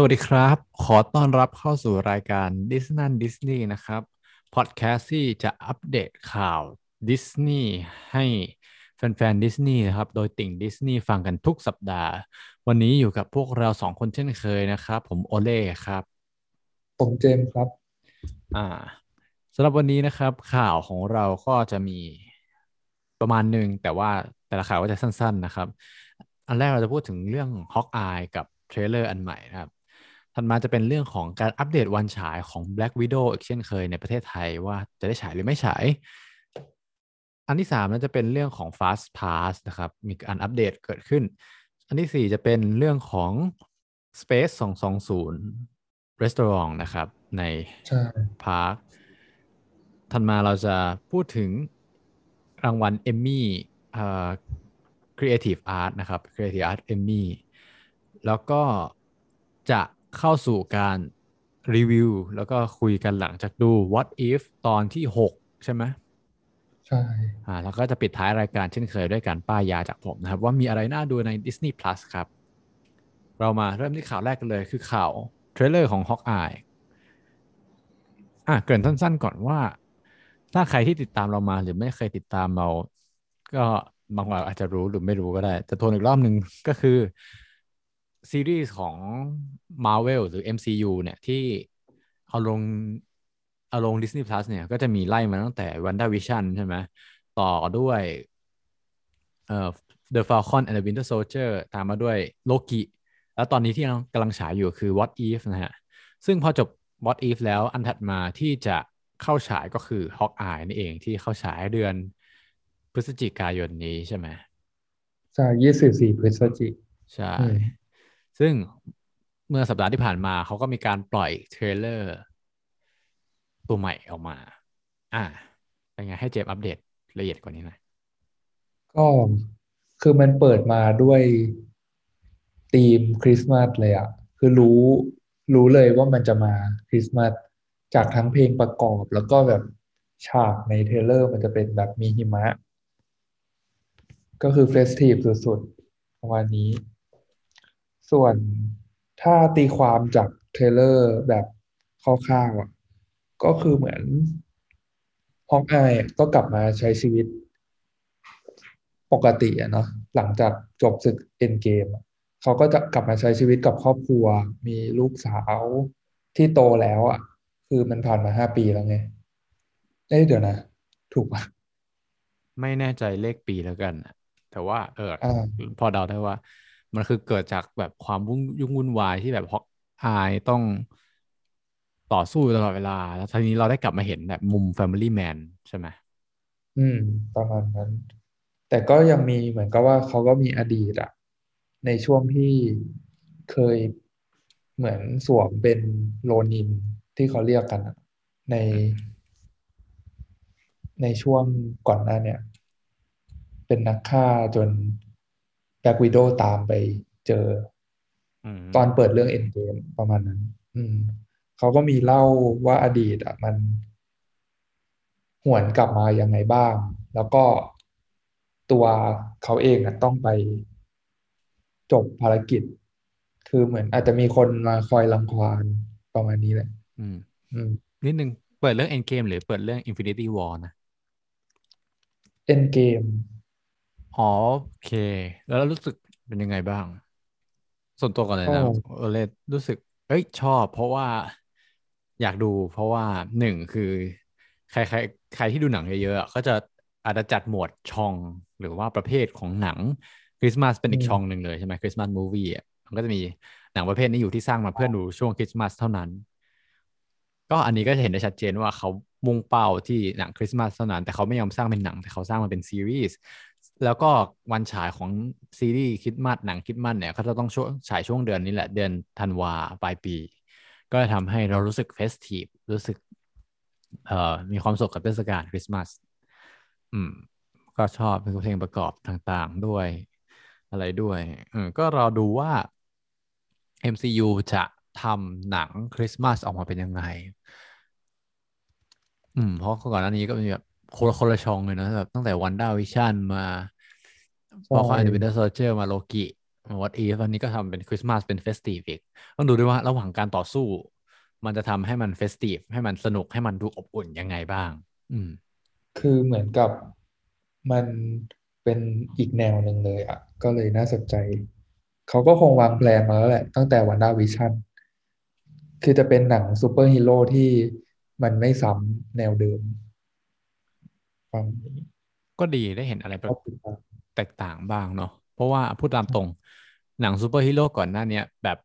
สวัสดีครับ ขอต้อนรับเข้าสู่รายการดิสนั่นดิสนีย์นะครับ พอดแคสต์ที่จะอัปเดตข่าวดิสนีย์ให้แฟนๆดิสนีย์นะครับ โดยติ่งดิสนีย์ฟังกันทุกสัปดาห์ วันนี้อยู่กับพวกเราสองคนเช่นเคยนะครับ ผมโอเล่ครับ ผมเจมส์ครับ อ่าสำหรับวันนี้นะครับ ข่าวของเราก็จะมีประมาณหนึ่งแต่ว่าแต่ละข่าวก็จะสั้น ๆนะครับ อันแรกเราจะพูดถึงเรื่อง Hawkeye กับ trailer อันใหม่นะครับ ถัดมาจะเป็นเรื่องของการอัปเดตวันฉายของ Black Widow อีกเช่นเคยในประเทศไทยว่าจะได้ฉายหรือไม่ฉาย อันที่สามน่าจะเป็นเรื่องของ Fast Pass นะครับ มีการอัปเดตเกิดขึ้น อันที่สี่จะเป็นเรื่องของ Space 220 Restaurant นะครับ ในใช่พาร์คถัดมาเราจะพูดถึงรางวัลเอมมี่เอ่อ Creative Art นะครับ Creative Art Emmy แล้วก็จะ เข้าสู่การรีวิวแล้วก็คุยกันหลังจากดู What If ตอนที่ 6 ใช่ไหมใช่อ่าแล้วก็จะปิดท้ายรายการเช่นเคยด้วยการป้ายยาจากผมนะครับ ว่ามีอะไรน่าดูใน Disney Plus ครับ เรามาเริ่มที่ข่าวแรกกันเลยคือข่าวเทรลเลอร์ของ Hawkeye อะเกริ่นสั้นๆก่อนว่า ถ้าใครที่ติดตามเรามาหรือไม่เคยติดตามเรา ก็บางวันอาจจะรู้หรือไม่รู้ก็ได้แต่ทวนอีกรอบหนึ่งก็คือ ซีรีส์ของ Marvel หรือ MCU เนี่ยที่เอาลงเอาลง Disney Plus เนี่ยก็จะมีไล่มาตั้งแต่ WandaVision ใช่ไหมต่อด้วยเอ่อ The Falcon and the Winter Soldier ตามมาด้วย Loki แล้วตอนนี้ที่กำลังฉายอยู่คือ What If นะฮะ ซึ่งพอจบ What If แล้วอันถัดมาที่จะเข้าฉายก็คือ Hawkeye นี่เองที่เข้าฉายเดือนพฤศจิกายนนี้ใช่ไหมใช่ยี่สิบสี่พฤศจิกใช่อืม ซึ่งเมื่อสัปดาห์ที่ผ่านมาเขาก็มีการปล่อยเทรลเลอร์ตัวใหม่ออกมา อ่า เป็นไงให้เจมอัปเดตละเอียดกว่านี้หน่อย ก็คือมันเปิดมาด้วยธีมคริสต์มาสเลยอะ คือรู้รู้เลยว่ามันจะมาคริสต์มาสจากทั้งเพลงประกอบแล้วก็แบบฉากใน trailer มันจะเป็นแบบมีหิมะ ก็คือ festive สุดๆประมาณนี้ ส่วนถ้าตีความจาก trailer แบบคร่าวๆอะก็คือเหมือนฮอกอายก็กลับมาใช้ชีวิต ปกติอะเนาะหลังจากจบศึกเอ็นเกมเขาก็จะกลับมาใช้ชีวิตกับครอบครัว มีลูกสาวที่โตแล้วอะ คือมันผ่านมาห้าปีแล้วไงเอ้ยเดี๋ยวนะ ถูกปะไม่แน่ใจเลขปีแล้วกันนะแต่ว่าเอออ่าพอเดาได้ว่า มันคือเกิดจากแบบความวุ่นยุ่งวุ่นวายที่แบบฮอกอายต้องต่อสู้ตลอดเวลา แล้วทีนี้เราได้กลับมาเห็นแบบมุม Family Man ใช่ไหมอืม ประมาณนั้น แต่ก็ยังมีเหมือนกับว่าเขาก็มีอดีตอะในช่วงที่เคยเหมือนสวมเป็นโรนินที่เขาเรียกกันใน ในช่วงก่อนหน้าเนี่ย เป็นนักฆ่าจน แบล็กวิโดตามไปเจออืมตอนเปิดเรื่องเอ็นเกมประมาณนั้น อืมเขาก็มีเล่าว่าอดีตอะมันหวนกลับมายังไงบ้าง แล้วก็ตัวเขาเองอะต้องไปจบภารกิจ คือเหมือนอาจจะมีคนมาคอยรังควานประมาณนี้แหละ อืม อืม นิดนึง เปิดเรื่อง Endgame หรือเปิดเรื่อง Infinity War นะเอ็นเกม อ๋อโอเค แล้วรู้สึกเป็นยังไงบ้าง ส่วนตัวก่อนเลยนะก็เออเลยรู้สึก เอ้ยชอบ เพราะว่าอยากดูเพราะว่าหนึ่งคือ ใครใครใครที่ดูหนังเยอะๆอะก็จะอาจจะจัดหมวดช่องหรือว่าประเภทของหนังคริสต์มาสเป็นอีกช่องหนึ่งเลยใช่ไหมคริสต์มาสมูฟวี่อะมันก็จะมีหนังประเภทนี้อยู่ที่สร้างมาเพื่อดูช่วงคริสต์มาสเท่านั้น ก็อันนี้ก็จะเห็นได้ชัดเจนว่าเขามุ่งเป้าที่หนังคริสต์มาสเท่านั้น แต่เขาไม่ยอมสร้างเป็นหนังแต่เขาสร้างมาเป็นซีรีส์ แล้วก็วันฉายของซีรีส์คริสต์มาสหนังคริสต์มาสเนี่ยเขาจะต้องฉายช่วงเดือนนี้แหละ เดือนธันวาปลายปี ก็จะทำให้เรารู้สึกเฟสทีฟรู้สึกเอ่อมีความสุขกับเทศกาลคริสต์มาสอืม ก็ชอบเป็นเพลงประกอบต่างๆด้วยอะไรด้วยอืมก็รอดูว่า MCU จะทำหนังคริสต์มาสออกมาเป็นยังไง อืม เพราะก่อนหน้านี้ก็มีแบบ คนละคนละช่องเลยนะแบบตั้งแต่ WandaVision มา Falcon The Winter Soldier มา Loki What if วันนี้ก็ทำเป็นคริสต์มาสเป็น festive อีกต้องดูด้วยว่าระหว่างการต่อสู้ มันจะทำให้มัน festive ให้มันสนุกให้มันดูอบอุ่นยังไงบ้าง อืม คือเหมือนกับมันเป็นอีกแนวหนึ่งเลยอะ ก็เลยน่าสนใจ เขาก็คงวางแผนมาแล้วแหละ ตั้งแต่ WandaVision คือจะเป็นหนังซูเปอร์ฮีโร่ที่มันไม่ซ้ำแนวเดิม ฟังนี้ก็ดีได้เห็นอะไรแบก็บติดตามแตกต่างบ้างเนาะเพราะว่าพูดตามตรง หนังซูเปอร์ฮีโร่ก่อนหน้าเนี้ยแบบ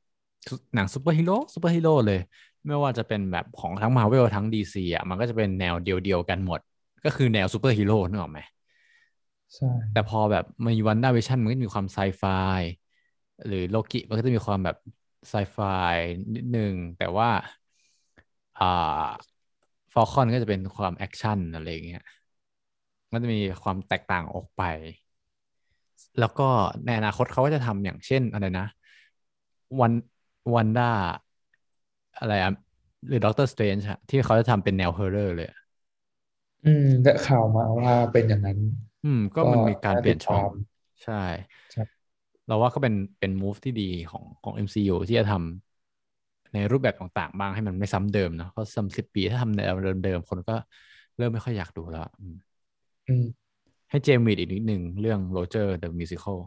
หนังซูเปอร์ฮีโร่ซูเปอร์ฮีโร่เลย ไม่ว่าจะเป็นแบบของทั้งมาเวลทั้ง DC อะมันก็จะเป็นแนวเดียวๆกันหมด ก็คือแนวซูเปอร์ฮีโร่นึกออกไหมใช่แต่พอแบบมี WandaVision มันก็มีความไซไฟหรือโลกิมันก็จะมีความแบบไซไฟนิดนึง แต่ว่าอ่า Falcon ก็จะเป็นความแอคชั่นอะไรอย่างเงี้ย มันจะมีความแตกต่างออกไป แล้วก็ในอนาคตเขาก็จะทำอย่างเช่นอะไรนะวันวันด้าอะไรอะหรือ Doctor Strange ที่เขาจะทำเป็นแนว horror เลยอะอืมได้ข่าวมาว่าเป็นอย่างนั้น อืม ก็ก็มันมีการน่าเปลี่ติยนดช่องตามใช่ครับเราว่าก็เป็นเป็น move ที่ดีของของ MCU ที่จะทำในรูปแบบต่างๆ บ้างให้มันไม่ซ้ำเดิมเนอะเพราะซ้ำสิบปีถ้าทำแนวเดิมๆคนก็เริ่มไม่ค่อยอยากดูแล้วอืมอืม ให้เจมส์วีดอีกนิดหนึ่งเรื่อง Rogers the Musical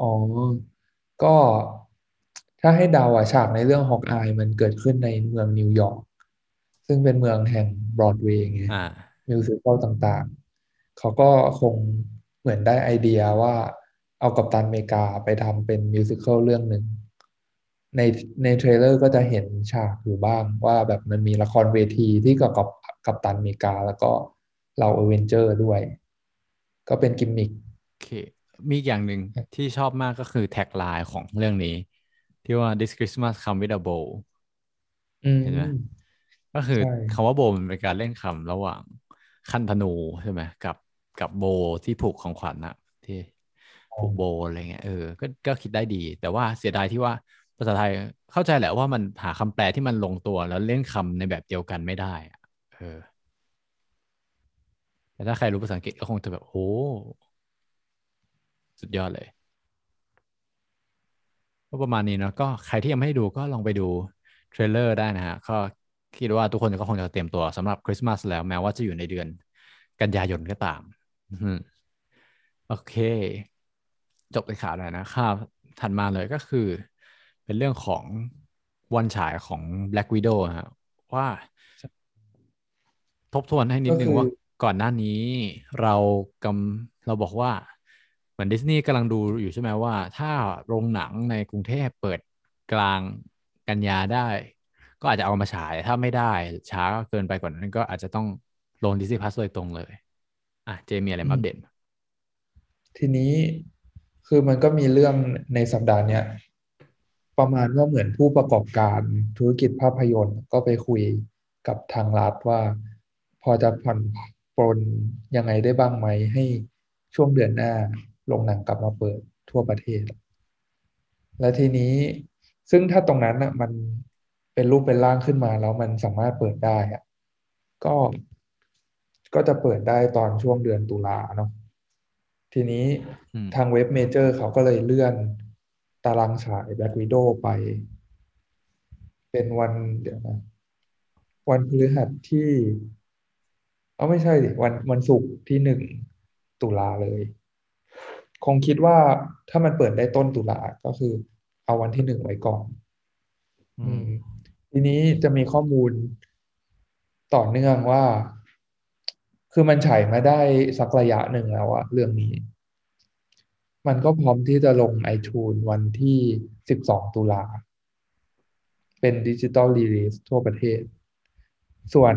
อ๋อ ก็ถ้าให้เดาอะฉากในเรื่อง Hawkeye มันเกิดขึ้นในเมืองนิวยอร์กซึ่งเป็นเมืองแห่งบรอดเวย์ไงอ่า musical ต่างๆ เขาก็คงเหมือนได้ไอเดียว่าเอากัปตันอเมริกาไปทำเป็น musical เรื่องหนึ่งในใน trailer ก็จะเห็นฉากอยู่บ้างว่าแบบมันมีละครเวทีที่เกี่ยวกับกัปตันอเมริกา แล้วก็ เราเอเวนเจอร์ด้วย ก็เป็นกิมมิคโอเคมีอีกอย่างหนึ่งที่ชอบมากก็คือแท็กไลน์ของเรื่องนี้ ที่ว่า This Christmas come with a bow อืมเห็นไหมก็คือใช่คำว่าโบว์มันเป็นการเล่นคำระหว่างคันธนูใช่ไหมกับกับโบว์ที่ผูกของขวัญอะที่ผูกโบว์อะไรเงี้ยเออก็ก็คิดได้ดี แต่ว่าเสียดายที่ว่าภาษาไทยเข้าใจแหละว่ามันหาคำแปลที่มันลงตัวแล้วเล่นคำในแบบเดียวกันไม่ได้อะเออ แต่ถ้าใครรู้ภาษาอังกฤษก็คงจะแบบโอ้สุดยอดเลยก็ประมาณนี้เนอะก็ใครที่ยังไม่ได้ดูก็ลองไปดูเทรลเลอร์ได้นะฮะก็คิดว่าทุกคนก็คงจะเตรียมตัวสำหรับคริสต์มาสแล้วแม้ว่าจะอยู่ในเดือนกันยายนก็ตามโอเค จบไปข่าวแล้วนะข่าวถัดมาเลยก็คือ เป็นเรื่องของวันฉายของ Black Widow ฮะว่า ทบทวนให้นิดนึงว่า ก่อนหน้านี้เรากำเราบอกว่า เหมือนดิสนีย์กำลังดูอยู่ใช่ไหมว่า ถ้าโรงหนังในกรุงเทพเปิดกลางกันยาได้ ก็อาจจะเอามาฉายถ้าไม่ได้ช้าเกินไปกว่านั้นก็อาจจะต้องลงดิสนีย์พลัสโดยตรงเลย อะเจมีอะไรมาอัปเดตทีนี้คือมันก็มีเรื่องในสัปดาห์เนี้ยประมาณว่าเหมือนผู้ประกอบการธุรกิจภาพยนตร์ก็ไปคุยกับทางรัฐว่า พอจะผ่อน ปรนยังไงได้บ้างไหมให้ช่วงเดือนหน้าโรงหนังกลับมาเปิดทั่วประเทศ และทีนี้ซึ่งถ้าตรงนั้นน่ะมันเป็นรูปเป็นร่างขึ้นมาแล้วมันสามารถเปิดได้อะก็ก็จะเปิดได้ตอนช่วงเดือนตุลาเนาะทีนี้อืมทางเว็บเมเจอร์เขาก็เลยเลื่อนตารางฉาย Black Widow ไป เป็นวันเดี๋ยวนะ วันพฤหัสที่ เอาไม่ใช่ดิวันวันศุกร์ที่หนึ่งตุลาเลย คงคิดว่าถ้ามันเปิดได้ต้นตุลาก็คือ เอาวันที่หนึ่งไว้ก่อน อือืมมทีนี้จะมีข้อมูลต่อเนื่องว่า คือมันฉายมาได้สักระยะหนึ่งแล้วอะเรื่องนี้ มันก็พร้อมที่จะลง iTunes วันที่สิบสองตุลาเป็นดิจิตอลรีลีสทั่วประเทศ ส่วน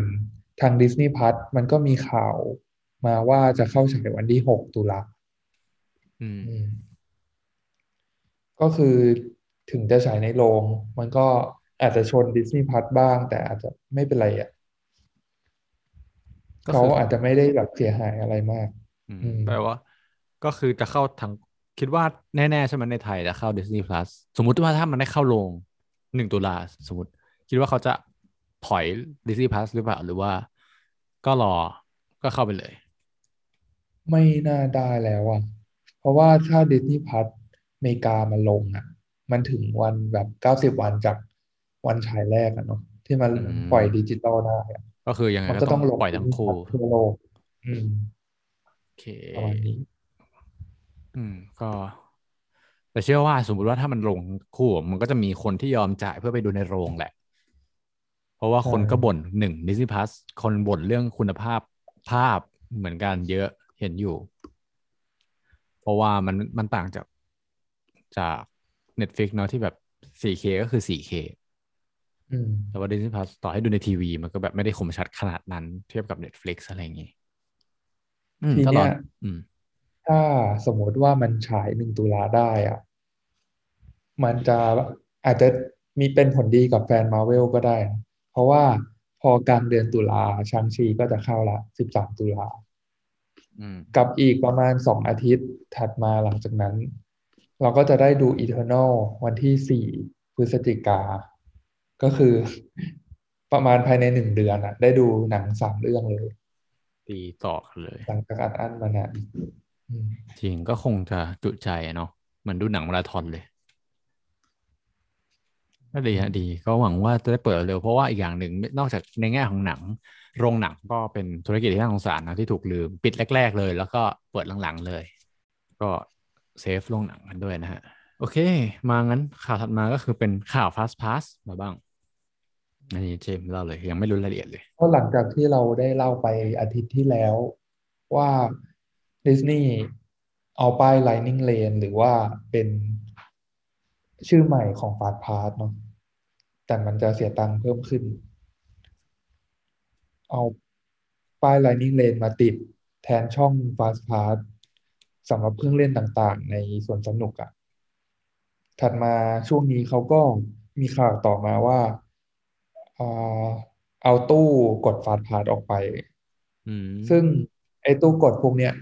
ทาง Disney Plus มันก็มีข่าวมาว่าจะเข้าฉายวันที่หกตุลาอืมอืมก็คือถึงจะฉายในโรง มันก็อาจจะชน Disney Plus บ้าง แต่อาจจะไม่เป็นไรอะก็เขาคืออาจจะไม่ได้แบบเสียหายอะไรมากอืมอืมแปลว่า ก็คือจะเข้าทางคิดว่าแน่ๆใช่ไหมในไทยจะเข้า Disney Plus สมมุติว่าถ้ามันได้เข้าโรงหนึ่งตุลาสมมติ คิดว่าเขาจะ ถอย Disney Plus หรือเปล่า หรือว่าก็รอก็เข้าไปเลย ไม่น่าได้แล้วอะ เพราะว่าถ้า Disney Plus เมกามันลงอะ มันถึงวันแบบเก้าสิบวันจากวันฉายแรกอะเนาะที่มันอืมปล่อยดิจิตอลได้อะก็คือยังไงมันก็ก็ต้ต้อองงลงปล่อยทั้งคู่ทั่วโลกอืมโอเคประมาณนี้อืม ก็ แต่เชื่อว่าสมมติว่าถ้ามันลงคู่มันก็จะมีคนที่ยอมจ่ายเพื่อไปดูในโรงแหละเพ ราะว่าใช่คนก็บ่นหนึ่ง Disney Plus คนบ่นเรื่องคุณภาพภาพเหมือนกันเยอะเห็นอยู่ เพราะว่ามันมันต่างจากจาก Netflix เนาะที่แบบ 4K ก็คือ 4K อืมแต่ว่า Disney Plus ต่อให้ดูในทีวี มันก็แบบไม่ได้คมชัดขนาดนั้น เทียบกับ Netflix อะไรอย่างงี้อืมทีตลเนี้อดยอืมถ้าสมมติว่ามันฉายหนึ่งตุลาได้อะ มันจะอาจจะมีเป็นผลดีกับแฟนมาเวลก็ได้นะ เพราะว่าพอกลางเดือนตุลาชางชีก็จะเข้าละสิบสามตุลาอืมกับอีกประมาณสองอาทิตย์ถัดมาหลังจากนั้น เราก็จะได้ดู Eternal วันที่สี่พฤศจิกา ก็คือประมาณภายในหนึ่งเดือนอะได้ดูหนังสามเรื่องเลยตีต่อกันเลยหลังจากอัดอั้นมานานอืมจริงก็คงจะจุใจอะเนาะเหมือนดูหนังมาราธอนเลย ก็ดีฮะดีก็หวังว่าจะได้เปิดเร็วเพราะว่าอีกอย่างหนึ่งนอกจากในแง่ของหนัง โรงหนังก็เป็นธุรกิจที่น่าสงสารนะที่ถูกลืมปิดแรก ๆ เลย แล้วก็เปิดหลังๆเลย ก็เซฟโรงหนังกันด้วยนะฮะโอเค มางั้นข่าวถัดมาก็คือเป็นข่าว Fast Pass มาบ้างอันนี้เจมส์เล่าเลยยังไม่รู้รายละเอียดเลยก็หลังจากที่เราได้เล่าไปอาทิตย์ที่แล้วว่าดิสนีย์เอาป้าย Lightning Lane หรือว่าเป็นชื่อใหม่ของ Fast Pass เนาะ แต่มันจะเสียตังค์เพิ่มขึ้น เอาป้าย Lightning Lane มาติดแทนช่อง Fast Pass สำหรับเครื่องเล่นต่างๆ ในสวนสนุกอะถัดมาช่วงนี้เขาก็มีข่าวต่อมาว่าอ่าเอาตู้กด Fastpass ออกไปอืมซึ่งไอ้ตู้กดพวกเนี้ย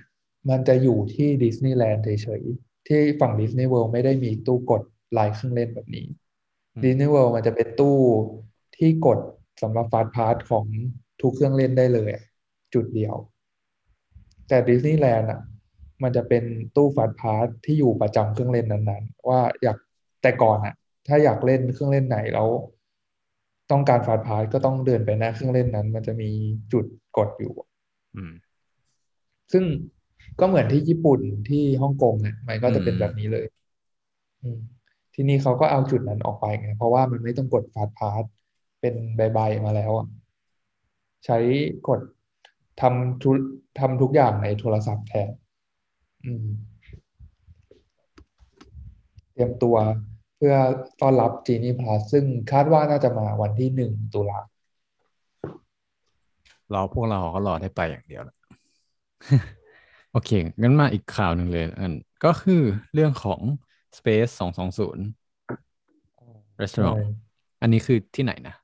มันจะอยู่ที่ดิสนีย์แลนด์เฉยๆที่ฝั่งดิสนีย์เวิลด์ไม่ได้มีตู้กดรายเครื่องเล่นแบบนี้อืม ดิสนีย์เวิลด์มันจะเป็นตู้ที่กดสำหรับ Fastpass ของทุกเครื่องเล่นได้เลยอะจุดเดียว แต่ดิสนีย์แลนด์อะ มันจะเป็นตู้ Fastpass ที่อยู่ประจำเครื่องเล่นนั้นๆ ว่าอยากแต่ก่อนอะ ถ้าอยากเล่นเครื่องเล่นไหนแล้วต้องการฟาสต์พาสก็ต้องเดินไปหน้าเครื่องเล่นนั้น มันจะมีจุดกดอยู่อืมซึ่งก็เหมือนที่ญี่ปุ่นที่ฮ่องกงเนี่ยมันก็จะเป็นอืมแบบนี้เลย อืม ที่นี้เขาก็เอาจุดนั้นออกไปไงเพราะว่ามันไม่ต้องกดฟาสต์พาสเป็นใบๆมาแล้วอะใช้กดทำทุทำทุกอย่างในโทรศัพท์แทนเตรียมตัวเพื่อต้อนรับ Genie Plus ซึ่งคาดว่าน่าจะมาวันที่หนึ่งตุลาเราพวกเราก็รอได้ไปอย่างเดียวแหละโอเค งั้นมาอีกข่าวหนึ่งเลยอันก็คือเรื่องของ Space 220 Restaurant ใช่อันนี้คือที่ไหนนะ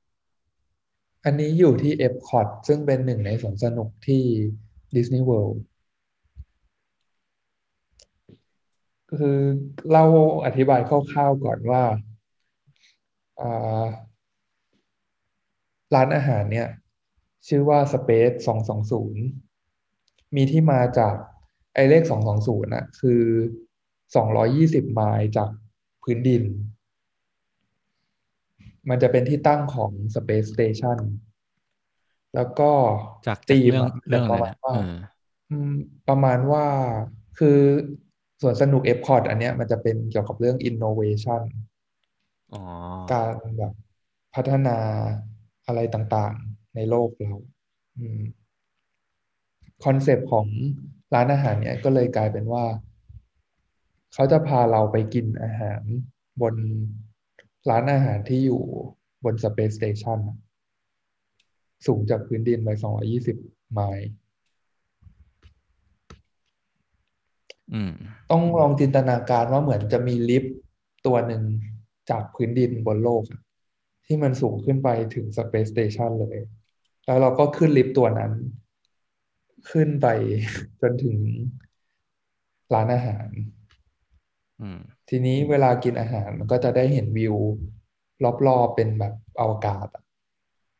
อันนี้อยู่ที่ Epcot ซึ่งเป็นหนึ่งในสวนสนุกที่ Disney World คือเล่าอธิบายคร่าวๆก่อนว่าอ่าร้านอาหารเนี่ย ชื่อว่า Space 220 มีที่มาจากไอ้เลข 220น่ะคือ 220 ไมล์จากพื้นดิน มันจะเป็นที่ตั้งของ Space Station แล้วก็จากจากธีมเรื่องอะเรื่องปอะไรระมาณนะว่าเอออืมประมาณว่าคือสวนสนุก Epcot อันเนี้ยมันจะเป็นเกี่ยวกับเรื่อง innovation อ๋อการแบบพัฒนาอะไรต่างๆ ในโลกเราอืมคอนเซปต์ของร้านอาหารเนี่ยก็เลยกลายเป็นว่า เขาจะพาเราไปกินอาหารบนร้านอาหารที่อยู่บน Space Station อะสูงจากพื้นดินไป220ไมล์อืมต้องลองจินตนาการว่าเหมือนจะมีลิฟต์ตัวหนึ่งจากพื้นดินบนโลกอะที่มันสูงขึ้นไปถึง Space Station เลย แล้วเราก็ขึ้นลิฟต์ตัวนั้น ขึ้นไปจนถึงร้านอาหารอืม ทีนี้เวลากินอาหารมันก็จะได้เห็นวิว รอบๆเป็นแบบอวกาศอะ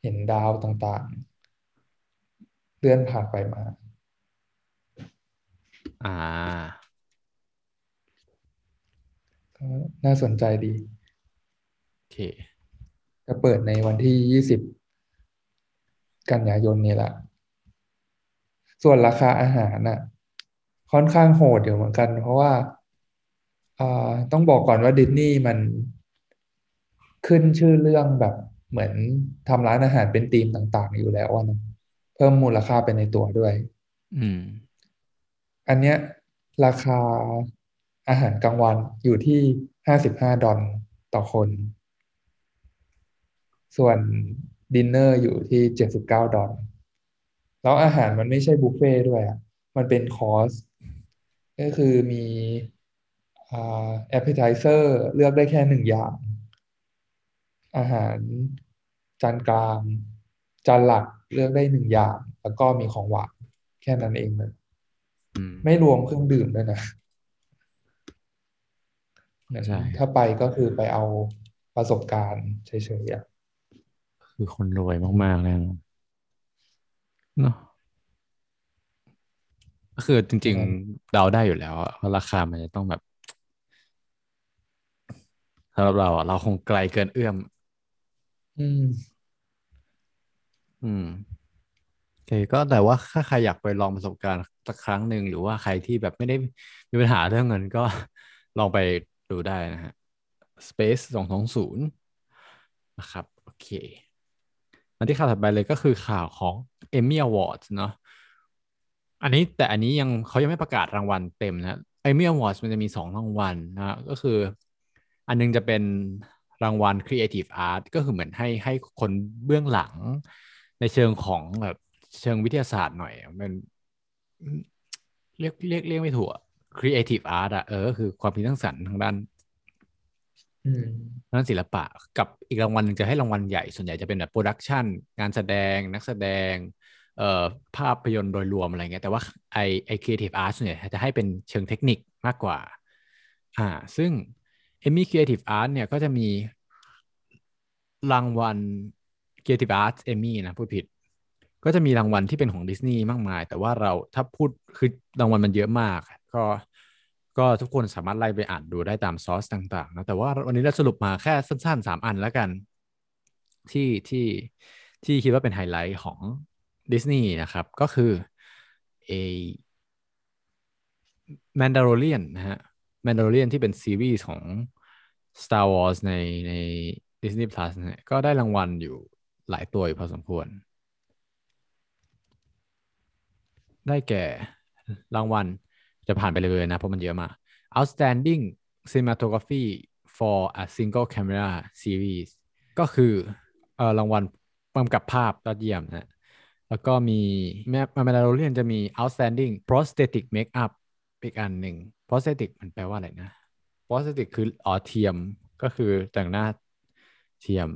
เห็นดาวต่างๆ เลื่อนผ่านไปมา อ่าก็น่าสนใจดี โอเค จะเปิดในวันที่ยี่สิบกันยายนนี้แหละ ส่วนราคาอาหารน่ะ ค่อนข้างโหดอยู่เหมือนกัน เพราะว่าอ่า ต้องบอกก่อนว่าดิสนีย์มันขึ้นชื่อเรื่องแบบเหมือนทำร้านอาหารเป็นธีมต่างๆ อยู่แล้วอะนะเพิ่มมูลค่าไปในตัวด้วย อืม อันเนี้ย ราคาอาหารกลางวันอยู่ที่ห้าสิบห้าดอลต่อคน ส่วนดินเนอร์อยู่ที่เจ็ดสิบเก้าดอลแล้วอาหารมันไม่ใช่บุฟเฟ่ต์ด้วยอะ มันเป็นคอร์ส ก็คือมีอ่า แอปเป i z เซอร์เลือกได้แค่หนึ่งอย่าง อาหารจานกลาง จานหลักเลือกได้หนึ่งอย่าง แล้วก็มีของหวานแค่นั้นเองเลยอืมไม่รวมเครื่องดื่มด้วยนะเหมือนใช่ถ้าไปก็คือไปเอาประสบการณ์เฉยๆอะคือคนรวยมากๆเลยนะเนาะก็คือจริง ๆ เดาได้อยู่แล้วอะว่าราคามันจะต้องแบบ สำหรับเราอะเราคงไกลเกินเอื้อม อืม อืมโอเคก็แต่ว่าถ้าใครอยากไปลองประสบการณ์สักครั้งหนึ่งหรือว่าใครที่แบบไม่ได้มีปัญหาเรื่องเงินก็ ลองไปดูได้นะฮะ Space สองสองศูนย์นะครับ โอเคมาที่ข่าวถัดไปเลยก็คือข่าวของ Emmy Awards เนาะอันนี้แต่อันนี้ยังเขายังไม่ประกาศรางวัลเต็มนะ Emmy Awards มันจะมีสองรางวัลนะฮะก็คือ อันนึงจะเป็นรางวัล Creative Art ก็คือเหมือนให้ให้คนเบื้องหลังในเชิงของแบบเชิงวิทยาศาสตร์หน่อยอะมันเรียกเรียกเรียกไม่ถูกอะ Creative Art อะเออก็คือความคิดสร้างสรรค์ทางด้านอืมด้านศิลปะกับอีกรางวัลหนึ่งจะให้รางวัลใหญ่ส่วนใหญ่จะเป็นแบบโปรดักชันงานแสดงนักแสดงเอ่อภาพยนตร์โดยรวมอะไรเงี้ยแต่ว่าไอไอ Creative Art ส่วนใหญ่จะให้เป็นเชิงเทคนิคมากกว่า อ่า ซึ่ง Emmy Creative Art เนี่ยก็จะมีรางวัล Creative Arts Emmy นะพูดผิด ก็จะมีรางวัลที่เป็นของดิสนีย์มากมาย แต่ว่าเราถ้าพูดคือรางวัลมันเยอะมาก ก็ก็ทุกคนสามารถไล่ไปอ่านดูได้ตามซอสต่างๆนะแต่ว่าวันนี้เราสรุปมาแค่สั้นๆสามอันแล้วกัน ที่ที่ที่คิดว่าเป็นไฮไลท์ของดิสนีย์นะครับ ก็คือเอ Mandalorian นนะฮะ Mandalorian ที่เป็นซีรีส์ของ Star Wars ในใน Disney Plus เนี่ยก็ได้รางวัลอยู่หลายตัวอยู่พอสมควร ได้แก่รางวัลจะผ่านไปเลยนะ เพราะมันเยอะมาก Outstanding Cinematography for a Single Camera Series ก็คือเออรางวัลกำกับภาพยอดเยี่ยมนะแล้วก็มีแม่มาเมลาโรเลียนจะมี outstanding prosthetic makeup อีกอันหนึ่ง prosthetic มันแปลว่าอะไรนะ prosthetic คืออ๋อเทียมก็คือแต่งหน้าเทียม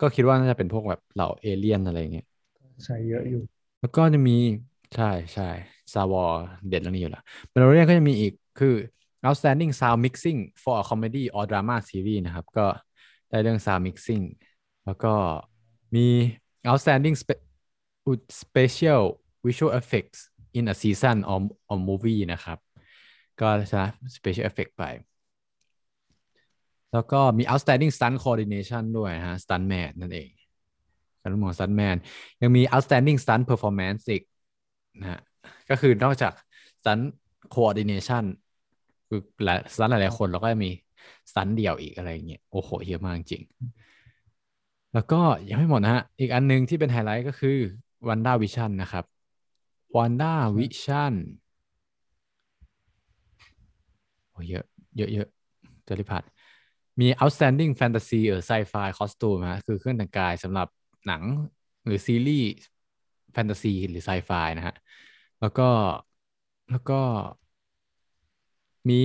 ก็คิดว่าน่าจะเป็นพวกแบบเหล่าเอเลี่ยนอะไรเงี้ยใช้เยอะอยู่ แล้วก็จะมีใช่ใช่ซาวอเด็ดเรื่องนี้อยู่แล้วมาโรเรียนก็จะมีอีกคือ outstanding sound mixing for a comedy or drama series นะครับ ก็ได้เรื่อง sound mixing แล้วก็มี outstanding spe- special visual effects in a season or or movie นะครับ ก็ชนะ special effect ไป แล้วก็มี outstanding stunt coordination ด้วยฮะ stuntman นั่นเองการรู้มอง stuntman ยังมี outstanding stunt performance อีกนะฮะก็คือนอกจาก stunt coordination คือหลาย stunt หลายๆคนแล้วก็จะมี stunt เดี่ยวอีกอะไรเงี้ยโอ้โหเยอะมากจริง แล้วก็ยังไม่หมดนะฮะ อีกอันหนึงที่เป็นไฮไลท์ก็คือ Wanda Vision นะครับ Wanda Vision โอ้เยอะ เยอะเยอะจริพัด มี outstanding fantasy หรือ sci-fi costume นะคือเครื่องแต่งกายสำหรับหนังหรือซีรีส์แฟนตาซีหรือ sci-fi นะฮะ แล้วก็แล้วก็มี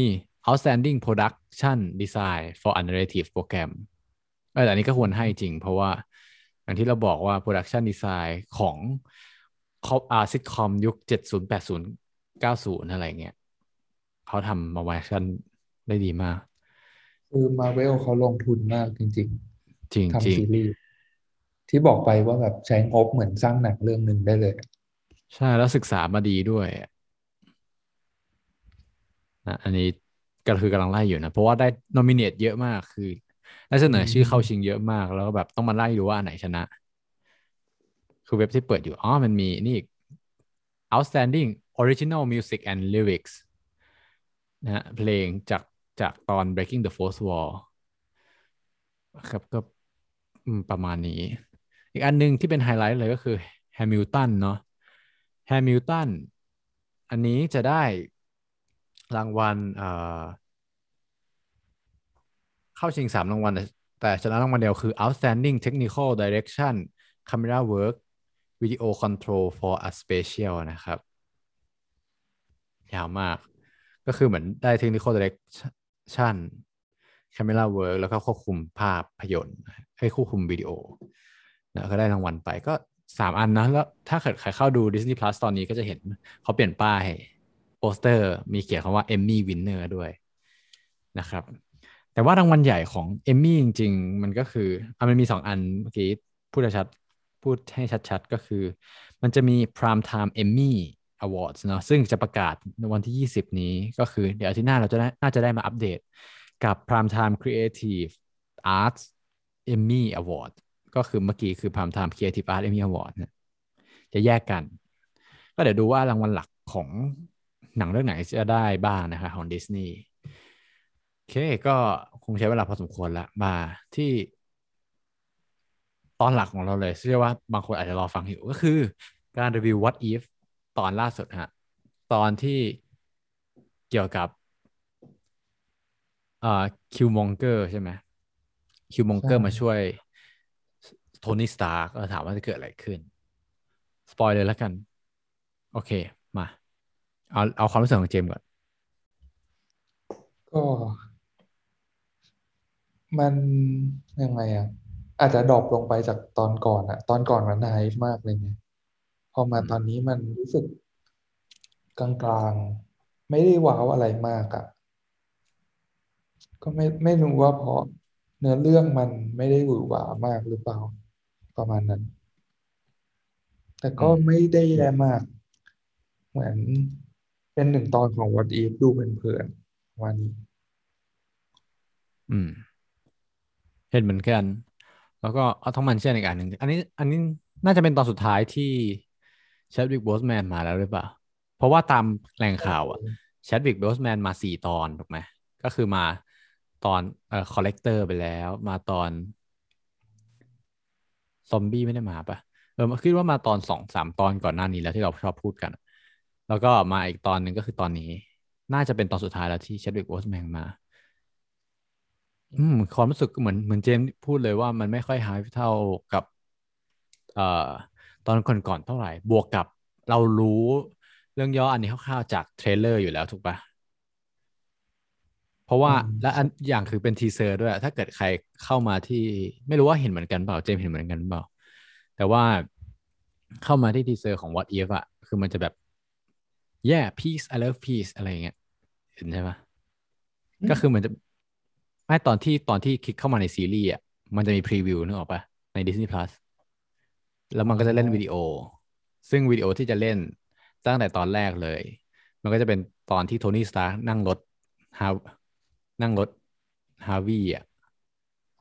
outstanding production design for a narrative program เออแต่อันนี้ก็ควรให้จริง เพราะว่าอย่างที่เราบอกว่า production design ของคอมอาซิทคอมยุค 70 80 90 อะไรเงี้ยเขาทำมาไว้กันได้ดีมาก คือมาเวลเขาลงทุนมากจริงจริง ๆ จริงทำซีรีส์ที่บอกไปว่าแบบใช้งบเหมือนสร้างหนังเรื่องหนึ่งได้เลย ใช่แล้วศึกษามาดีด้วยนะอันนี้ก็คือกำลังไล่อยู่นะ เพราะว่าได้นอมิเนตเยอะมากคือได้เสนอชื่อเข้าชิงเยอะมาก แล้วก็แบบต้องมาไล่ดูว่าอันไหนชนะ คือเว็บที่เปิดอยู่อ๋อมันมีนี่อีก outstanding original music and lyrics นะฮะเพลงจาก จากตอน breaking the fourth wall ครับก็ประมาณนี้ อีกอันหนึงที่เป็นไฮไลท์เลยก็คือแฮมิลตันเนาะแฮมิลตันอันนี้จะได้รางวัลเอ่อเข้าชิงสามรางวัลแต่ชนะรางวัลเดียวคือ outstanding technical direction camera work video control for a special นะครับ ยาวมาก ก็คือเหมือนได้ technical direction camera work แล้วก็ควบคุมภาพยนตร์ให้ควบคุมวิดีโอนะก็ได้รางวัลไปก็สามอันนะแล้วถ้าเกิดใครเข้าดู Disney Plus ตอนนี้ก็จะเห็นเขาเปลี่ยนป้ายโปสเตอร์มีเขียนคำว่า Emmy Winner ด้วยนะครับ แต่ว่ารางวัลใหญ่ของ Emmy จริง ๆ มันก็คืออะมันมีสองอันเมื่อกี้พูดชัดพูดให้ชัดๆ ก็คือ มันจะมี Prime Time Emmy Awards เนาะซึ่งจะประกาศในวันที่ 20 นี้ก็คือเดี๋ยวอาทิตย์หน้าเราจะน่าจะได้มาอัปเดตกับ Prime Time Creative Arts Emmy Award ก็คือเมื่อกี้คือ Prime Time Creative Arts Emmy Award เนี่ยจะแยกกัน ก็เดี๋ยวดูว่ารางวัลหลักของหนังเรื่องไหนจะได้บ้างนะคะของดิสนีย์โอเคก็คงใช้เวลาพอสมควรละมาที่ตอนหลักของเราเลยเชื่อว่าบางคนอาจจะรอฟังอยู่ก็คือการรีวิว What If ตอนล่าสุดฮะตอนที่เกี่ยวกับอ่าคิวมองเกอร์ใช่ไหมคิวมองเกอร์ใช่มาช่วยโทนี่สตาร์ก็ถามว่าจะเกิดอะไรขึ้น สปอยเลยแล้วกัน โอเค มา เอาเอาความรู้สึกของเจมส์ก่อน ก็ มันยังไงอะ อาจจะดรอปลงไปจากตอนก่อนอะตอนก่อนมันไฮมากเลยไงพ อมาตอนนี้มันรู้สึกกลางๆ ไม่ได้ว้าวอะไรมากอะ ก็ไม่ไม่รู้ว่าเพราะเนื้อเรื่องมันไม่ได้หวือหวามากหรือเปล่าประมาณนั้น แต่ก็อืมไม่ได้แย่มาก เหมือนเป็นหนึ่งตอนของ What If ดูเพลินๆวันนี้ อืม เห็นเหมือนกัน แล้วก็เอาต้องมันเชื่ออีกอันหนึ่งอันนี้ อันนี้น่าจะเป็นตอนสุดท้ายที่ แชดวิกโบสแมนมาแล้วหรือเปล่า เพราะว่าตามแหล่งข่าวอะแชดวิกโบสแมนมาสี่ตอนถูกไหมก็คือมาตอนเอ่อ Collector ไปแล้ว มาตอน ซอมบี้ไม่ได้มาปะเออคิดว่ามาตอนสองสามตอนก่อนหน้านี้แล้วที่เราชอบพูดกัน แล้วก็มาอีกตอนหนึ่งก็คือตอนนี้ น่าจะเป็นตอนสุดท้ายแล้วที่แชดวิกโบสแมนมา อืมความรู้สึกเหมือนเหมือนเจมส์พูดเลยว่ามันไม่ค่อยหายเท่ากับ เอ่อ ตอนก่อนๆเท่าไหร่ บวกกับเรารู้เรื่องย่ออันนี้คร่าวๆจาก trailer อยู่แล้วถูกปะเพราะว่าอืมและอันอย่างคือเป็น teaser ด้วย ถ้าเกิดใครเข้ามาที่ไม่รู้ว่าเห็นเหมือนกันเปล่าเจมส์เห็นเหมือนกันเปล่า แต่ว่าเข้ามาที่ teaser ของ What If อะคือมันจะแบบ yeah peace I love peace อะไรอย่างเงี้ยเห็นใช่ปะก็คือเหมือนจะไม่ตอนที่ตอนที่คลิกเข้ามาในซีรีส์อะมันจะมี preview นึกออกปะใน Disney Plus แล้วมันก็จะเล่นวิดีโอ ซึ่งวิดีโอที่จะเล่นตั้งแต่ตอนแรกเลย มันก็จะเป็นตอนที่โทนี่สตาร์นั่งรถฮานั่งรถฮาวีอะ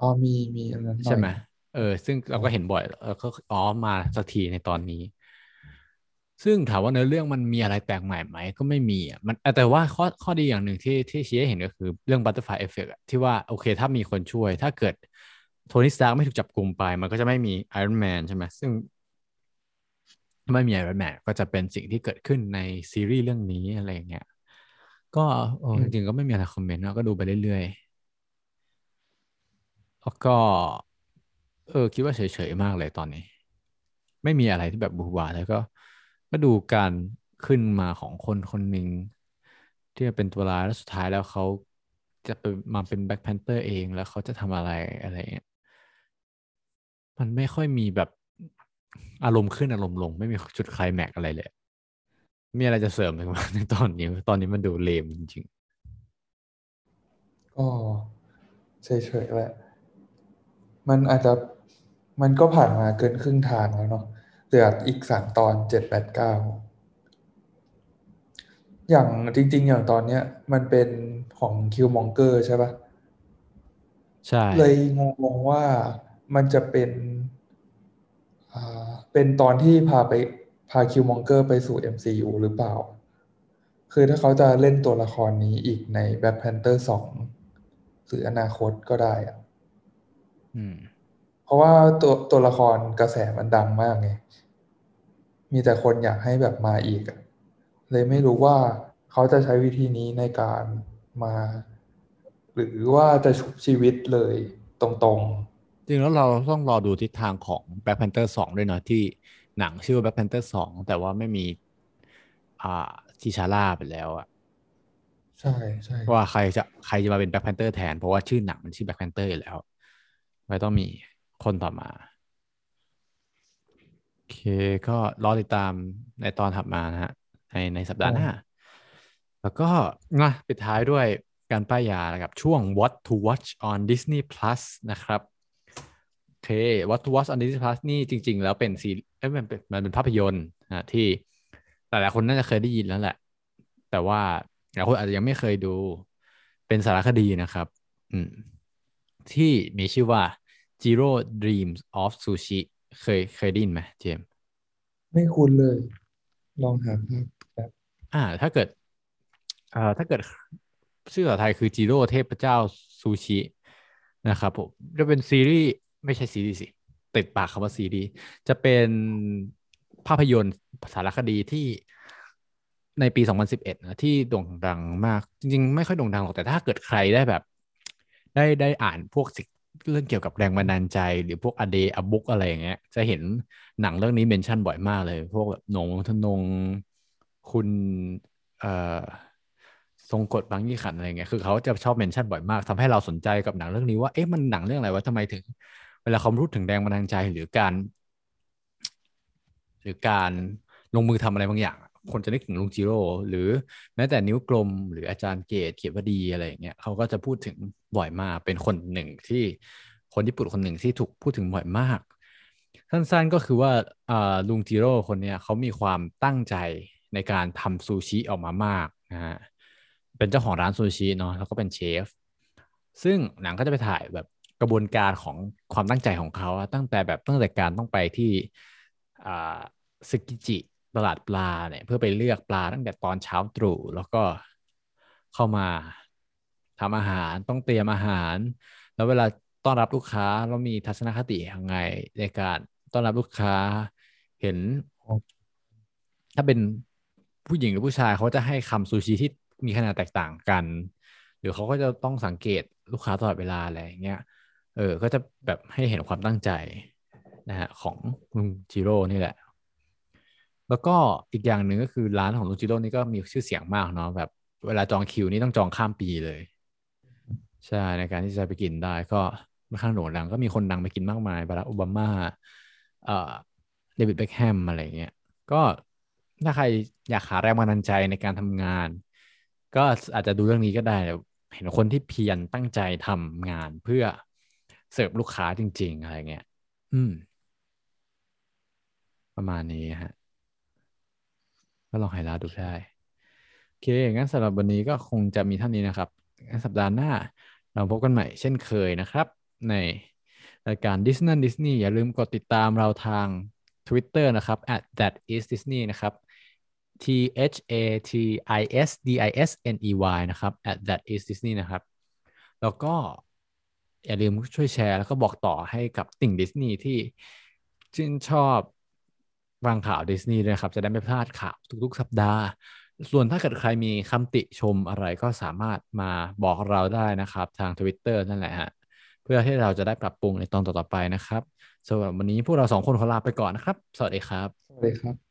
อ๋อมีมีอันนั้นหน่อยใช่ไหมเออ ซึ่งเราก็เห็นบ่อยเออก็อ๋อมาสักทีในตอนนี้ ซึ่งถามว่าเนื้อเรื่องมันมีอะไรแปลกใหม่ไหมก็ไม่มีอะมันแต่ว่าข้อข้อดีอย่างหนึ่งที่ที่ชี้ให้เห็นก็คือเรื่อง butterfly effect อะที่ว่าโอเค ถ้ามีคนช่วย ถ้าเกิด โทนี่สตาร์ไม่ถูกจับกลุ่มไป มันก็จะไม่มีไอรอนแมนใช่ไหมซึ่งถ้าไม่มีไอรอนแมนก็จะเป็นสิ่งที่เกิดขึ้นในซีรีส์เรื่องนี้อะไรอย่างเงี้ยก็เออจริงๆก็ไม่มีอะไร comment นะก็ดูไปเรื่อยๆแล้วก็เออคิดว่าเฉยๆมากเลยตอนนี้ ไม่มีอะไรที่แบบว้าวแล้วก็ ก็ดูการขึ้นมาของคนคนหนึ่งที่จะเป็นตัวร้ายแล้วสุดท้ายแล้วเขาจะไปมาเป็น Black Panther เองแล้วเขาจะทำอะไรอะไรเงี้ย มันไม่ค่อยมีแบบอารมณ์ขึ้นอารมณ์ลง ไม่มีจุดไคลแม็กซ์อะไรเลย มีอะไรจะเสริมไหมวะในตอนนี้ ตอนนี้มันดูเลมจริงก็เฉยๆแหละ มันอาจจะมันก็ผ่านมาเกินครึ่งทางแล้วเนาะเหลืออีกสามตอนเจ็ดแปดเก้าอย่างจริง ๆ อย่างตอนเนี้ย มันเป็นของคิวมองเกอร์ใช่ปะใช่ เลยงงว่า มันจะเป็นอ่าเป็นตอนที่พาไปพาคิวมองเกอร์ไปสู่ MCU หรือเปล่า คือถ้าเขาจะเล่นตัวละครนี้อีกใน Black Panther 2หรืออนาคตก็ได้อะอืมเพราะว่าตัวตัวละครกระแสมันดังมากไง มีแต่คนอยากให้แบบมาอีกอะเลยไม่รู้ว่าเขาจะใช้วิธีนี้ในการมา หรือว่าจะชุบชีวิตเลยตรง จริงแล้วเราต้องรอดูทิศทางของ Black Panther 2 ด้วยเนอะที่หนังชื่อว่า Black Panther 2 แต่ว่าไม่มี อ่าทิชาร่าไปแล้วอะๆใช่ใช่ว่าใครจะใครจะมาเป็น Black Panther แทน เพราะว่าชื่อหนังมันชื่อ Black Panther อยู่แล้วไม่ต้องมีคนต่อมาโอเคก็รอติดตามในตอนถัดมานะฮะ ในในสัปดาห์หน้า แล้วก็มาปิดท้ายด้วยการป้ายยานะครับช่วง What to Watch on Disney Plus นะครับโอ เค What to Watch on Disney Plus นี่จริง ๆ แล้วเป็นซีเอ้ยมันเป็นมันเป็นภาพยนตร์นะที่หลายๆคนน่าจะเคยได้ยินแล้วแหละ แต่ว่าหลายคนอาจจะยังไม่เคยดูเป็นสารคดีนะครับ อืมที่มีชื่อว่า Zero Dreams of Sushi เคยเคยได้ยินไหมเจมส์ไม่คุ้นเลย ลองหาภาพแบบอ่า ถ้าเกิดเอ่อถ้าเกิดชื่อภาษาไทยคือจิโร่เทพเจ้าซูชินะครับผมจะเป็นซีรีส์ ไม่ใช่ซีรีส์สิติดปากคำว่าซีรีส์จะเป็นภาพยนตร์สารคดีที่ในปี 2011 นะ ที่โด่งดังมาก จริง ๆ ไม่ค่อยโด่งดังหรอก แต่ถ้าเกิดใครได้แบบ ได้ได้อ่านพวกสิเรื่องเกี่ยวกับแรงบันดาลใจ หรือพวกอเดอบุ๊กอะไรอย่างเงี้ย จะเห็นหนังเรื่องนี้เมนชั่นบ่อยมากเลย พวกแบบหนงทนงคุณเอ่อทรงกฎบางยี่ขันอะไรเงี้ย คือเขาจะชอบเมนชั่นบ่อยมากทำให้เราสนใจกับหนังเรื่องนี้ว่า เอ๊ะ มันหนังเรื่องอะไรวะทำไมถึง วลาเขาพูดถึงแรงบันดาลใจหรือการ หรือการลงมือทำอะไรบางอย่าง คนจะนึกถึงลุงจิโร่หรือแม้แต่นิ้วกลม หรืออาจารย์เกตเขียนวดีอะไรอย่างเงี้ยเขาก็จะพูดถึงบ่อยมากเป็นคนหนึ่งที่คนญี่ปุ่นคนหนึ่งที่ถูกพูดถึงบ่อยมาก สั้นๆก็คือว่าอ่าลุงจิโร่คนเนี้ยเขามีความตั้งใจในการทำซูชิออกมามากนะฮะเป็นเจ้าของร้านซูชิเนาะแล้วก็เป็นเชฟซึ่งหนังก็จะไปถ่ายแบบ กระบวนการของความตั้งใจของเขาตั้งแต่แบบตั้งแต่การต้องไปที่อ่าซึกิจิตลาดปลาเนี่ยเพื่อไปเลือกปลาตั้งแต่ตอนเช้าตรู่แล้วก็เข้ามาทำอาหารต้องเตรียมอาหาร แล้วเวลาต้อนรับลูกค้าเรามีทัศนคติยังไงในการต้อนรับลูกค้าเห็น ถ้าเป็นผู้หญิงหรือผู้ชายเขาจะให้คำซูชิที่มีขนาดแตกต่างกัน หรือเขาก็จะต้องสังเกตลูกค้าตลอดเวลาอะไรอย่างเงี้ย เออ ก็จะแบบให้เห็นความตั้งใจนะฮะของลุงจิโร่นี่แหละ แล้วก็อีกอย่างหนึ่งก็คือร้านของลุงจิโร่นี่ก็มีชื่อเสียงมากเนาะแบบเวลาจองคิวนี่ต้องจองข้ามปีเลย ใช่ในการที่จะไปกินได้ก็ค่อนข้างโด่งดังก็มีคนดังไปกินมากมายบารักโอบามาเอ่อเดวิดเบคแฮมอะไรเงี้ยก็ถ้าใครอยากหาแรงบันดาลใจในการทำงาน ก็อาจจะดูเรื่องนี้ก็ได้ เห็นคนที่เพียรตั้งใจทำงานเพื่อ เสิร์ฟลูกค้าจริง ๆ อะไรเงี้ย อืม ประมาณนี้ฮะ ก็ลองไฮไลท์ดูได้โอเค งั้นสำหรับวันนี้ก็คงจะมีเท่านี้นะครับงั้นสัปดาห์หน้า เราพบกันใหม่เช่นเคยนะครับ ในรายการ Disney Disney อย่าลืมกดติดตามเราทาง Twitter นะครับ that is Disney นะครับ T H A T I S D I S N E Y นะครับ that is Disney นะครับ แล้วก็ อย่าลืมช่วยแชร์แล้วก็บอกต่อให้กับติ่งดิสนีย์ที่ชื่นชอบฟังข่าวดิสนีย์ด้วยนะครับ จะได้ไม่พลาดข่าวทุกๆ สัปดาห์ ส่วนถ้าเกิดใครมีคำติชมอะไรก็สามารถมาบอกเราได้นะครับ ทาง Twitter นั่นแหละฮะเพื่อที่เราจะได้ปรับปรุงในตอนต่อๆไปนะครับสำหรับวันนี้พวกเราสองคนขอลาไปก่อนนะครับ สวัสดีครับ สวัสดีครับ